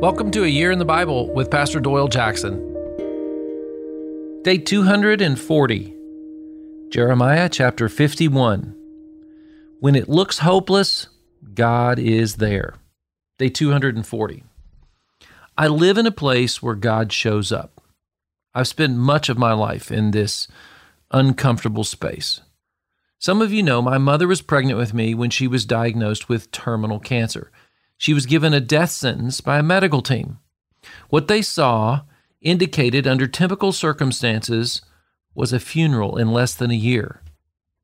Welcome to A Year in the Bible with Pastor Doyle Jackson. Day 240, Jeremiah chapter 51. When it looks hopeless, God is there. Day 240. I live in a place where God shows up. I've spent much of my life in this uncomfortable space. Some of you know my mother was pregnant with me when she was diagnosed with terminal cancer. She was given a death sentence by a medical team. What they saw indicated under typical circumstances was a funeral in less than a year.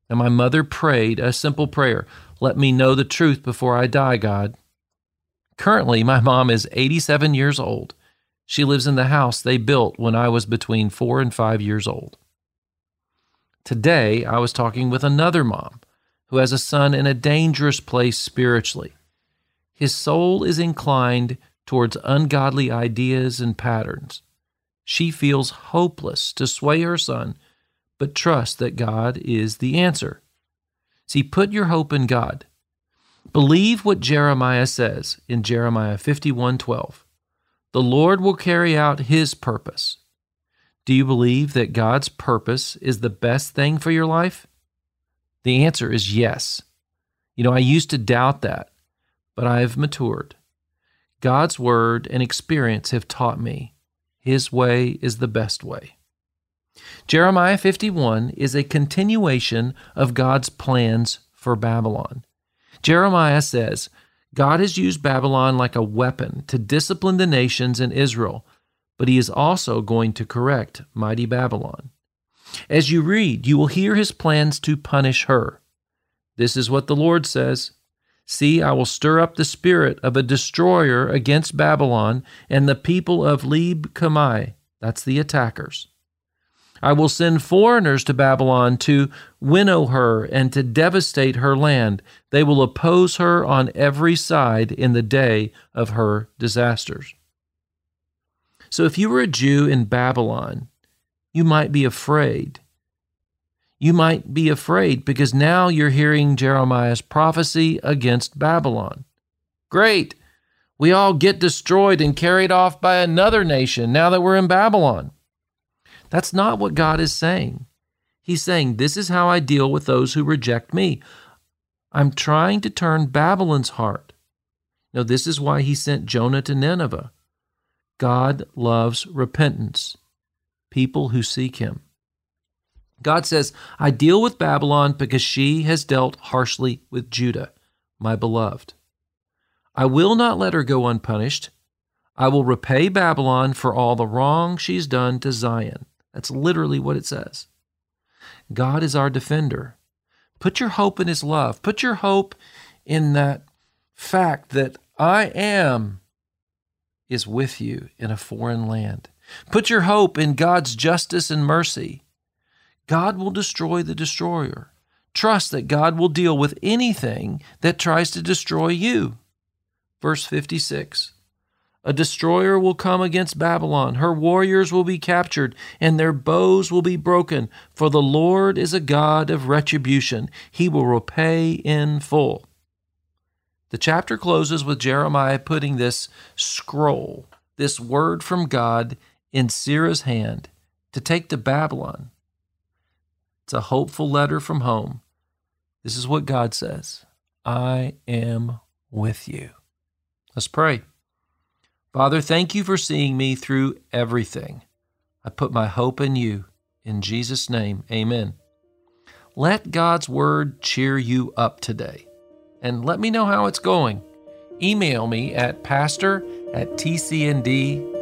And my mother prayed a simple prayer Let me know the truth before I die, God. Currently, my mom is 87 years old. She lives in the house they built when I was between four and five years old. Today, I was talking with another mom who has a son in a dangerous place spiritually. His soul is inclined towards ungodly ideas and patterns. She feels hopeless to sway her son, but trusts that God is the answer. See, put your hope in God. Believe what Jeremiah says in Jeremiah 51:12. The Lord will carry out his purpose. Do you believe that God's purpose is the best thing for your life? The answer is yes. You know, I used to doubt that, but I have matured. God's word and experience have taught me his way is the best way. Jeremiah 51 is a continuation of God's plans for Babylon. Jeremiah says, God has used Babylon like a weapon to discipline the nations in Israel but he is also going to correct mighty Babylon. As you read, you will hear his plans to punish her. This is what the Lord says See, I will stir up the spirit of a destroyer against Babylon and the people of Leb Kamai. That's the attackers. I will send foreigners to Babylon to winnow her and to devastate her land. They will oppose her on every side in the day of her disasters. So if you were a Jew in Babylon, you might be afraid. You might be afraid because now you're hearing Jeremiah's prophecy against Babylon. Great! We all get destroyed and carried off by another nation now that we're in Babylon. That's not what God is saying. He's saying, This is how I deal with those who reject me. I'm trying to turn Babylon's heart. Now, this is why he sent Jonah to Nineveh. God loves repentance, people who seek Him. God says, I deal with Babylon because she has dealt harshly with Judah, my beloved. I will not let her go unpunished. I will repay Babylon for all the wrong she's done to Zion. That's literally what it says. God is our defender. Put your hope in His love. Put your hope in that fact that I am is with you in a foreign land. Put your hope in God's justice and mercy. God will destroy the destroyer. Trust that God will deal with anything that tries to destroy you. Verse 56 A destroyer will come against Babylon. Her warriors will be captured, and their bows will be broken. For the Lord is a God of retribution, He will repay in full. The chapter closes with Jeremiah putting this scroll, this word from God, in Seraiah's hand to take to Babylon. It's a hopeful letter from home. This is what God says I am with you. Let's pray. Father, thank you for seeing me through everything. I put my hope in you. In Jesus' name, amen. Let God's word cheer you up today and let me know how it's going. Email me at pastor at tcnd.org.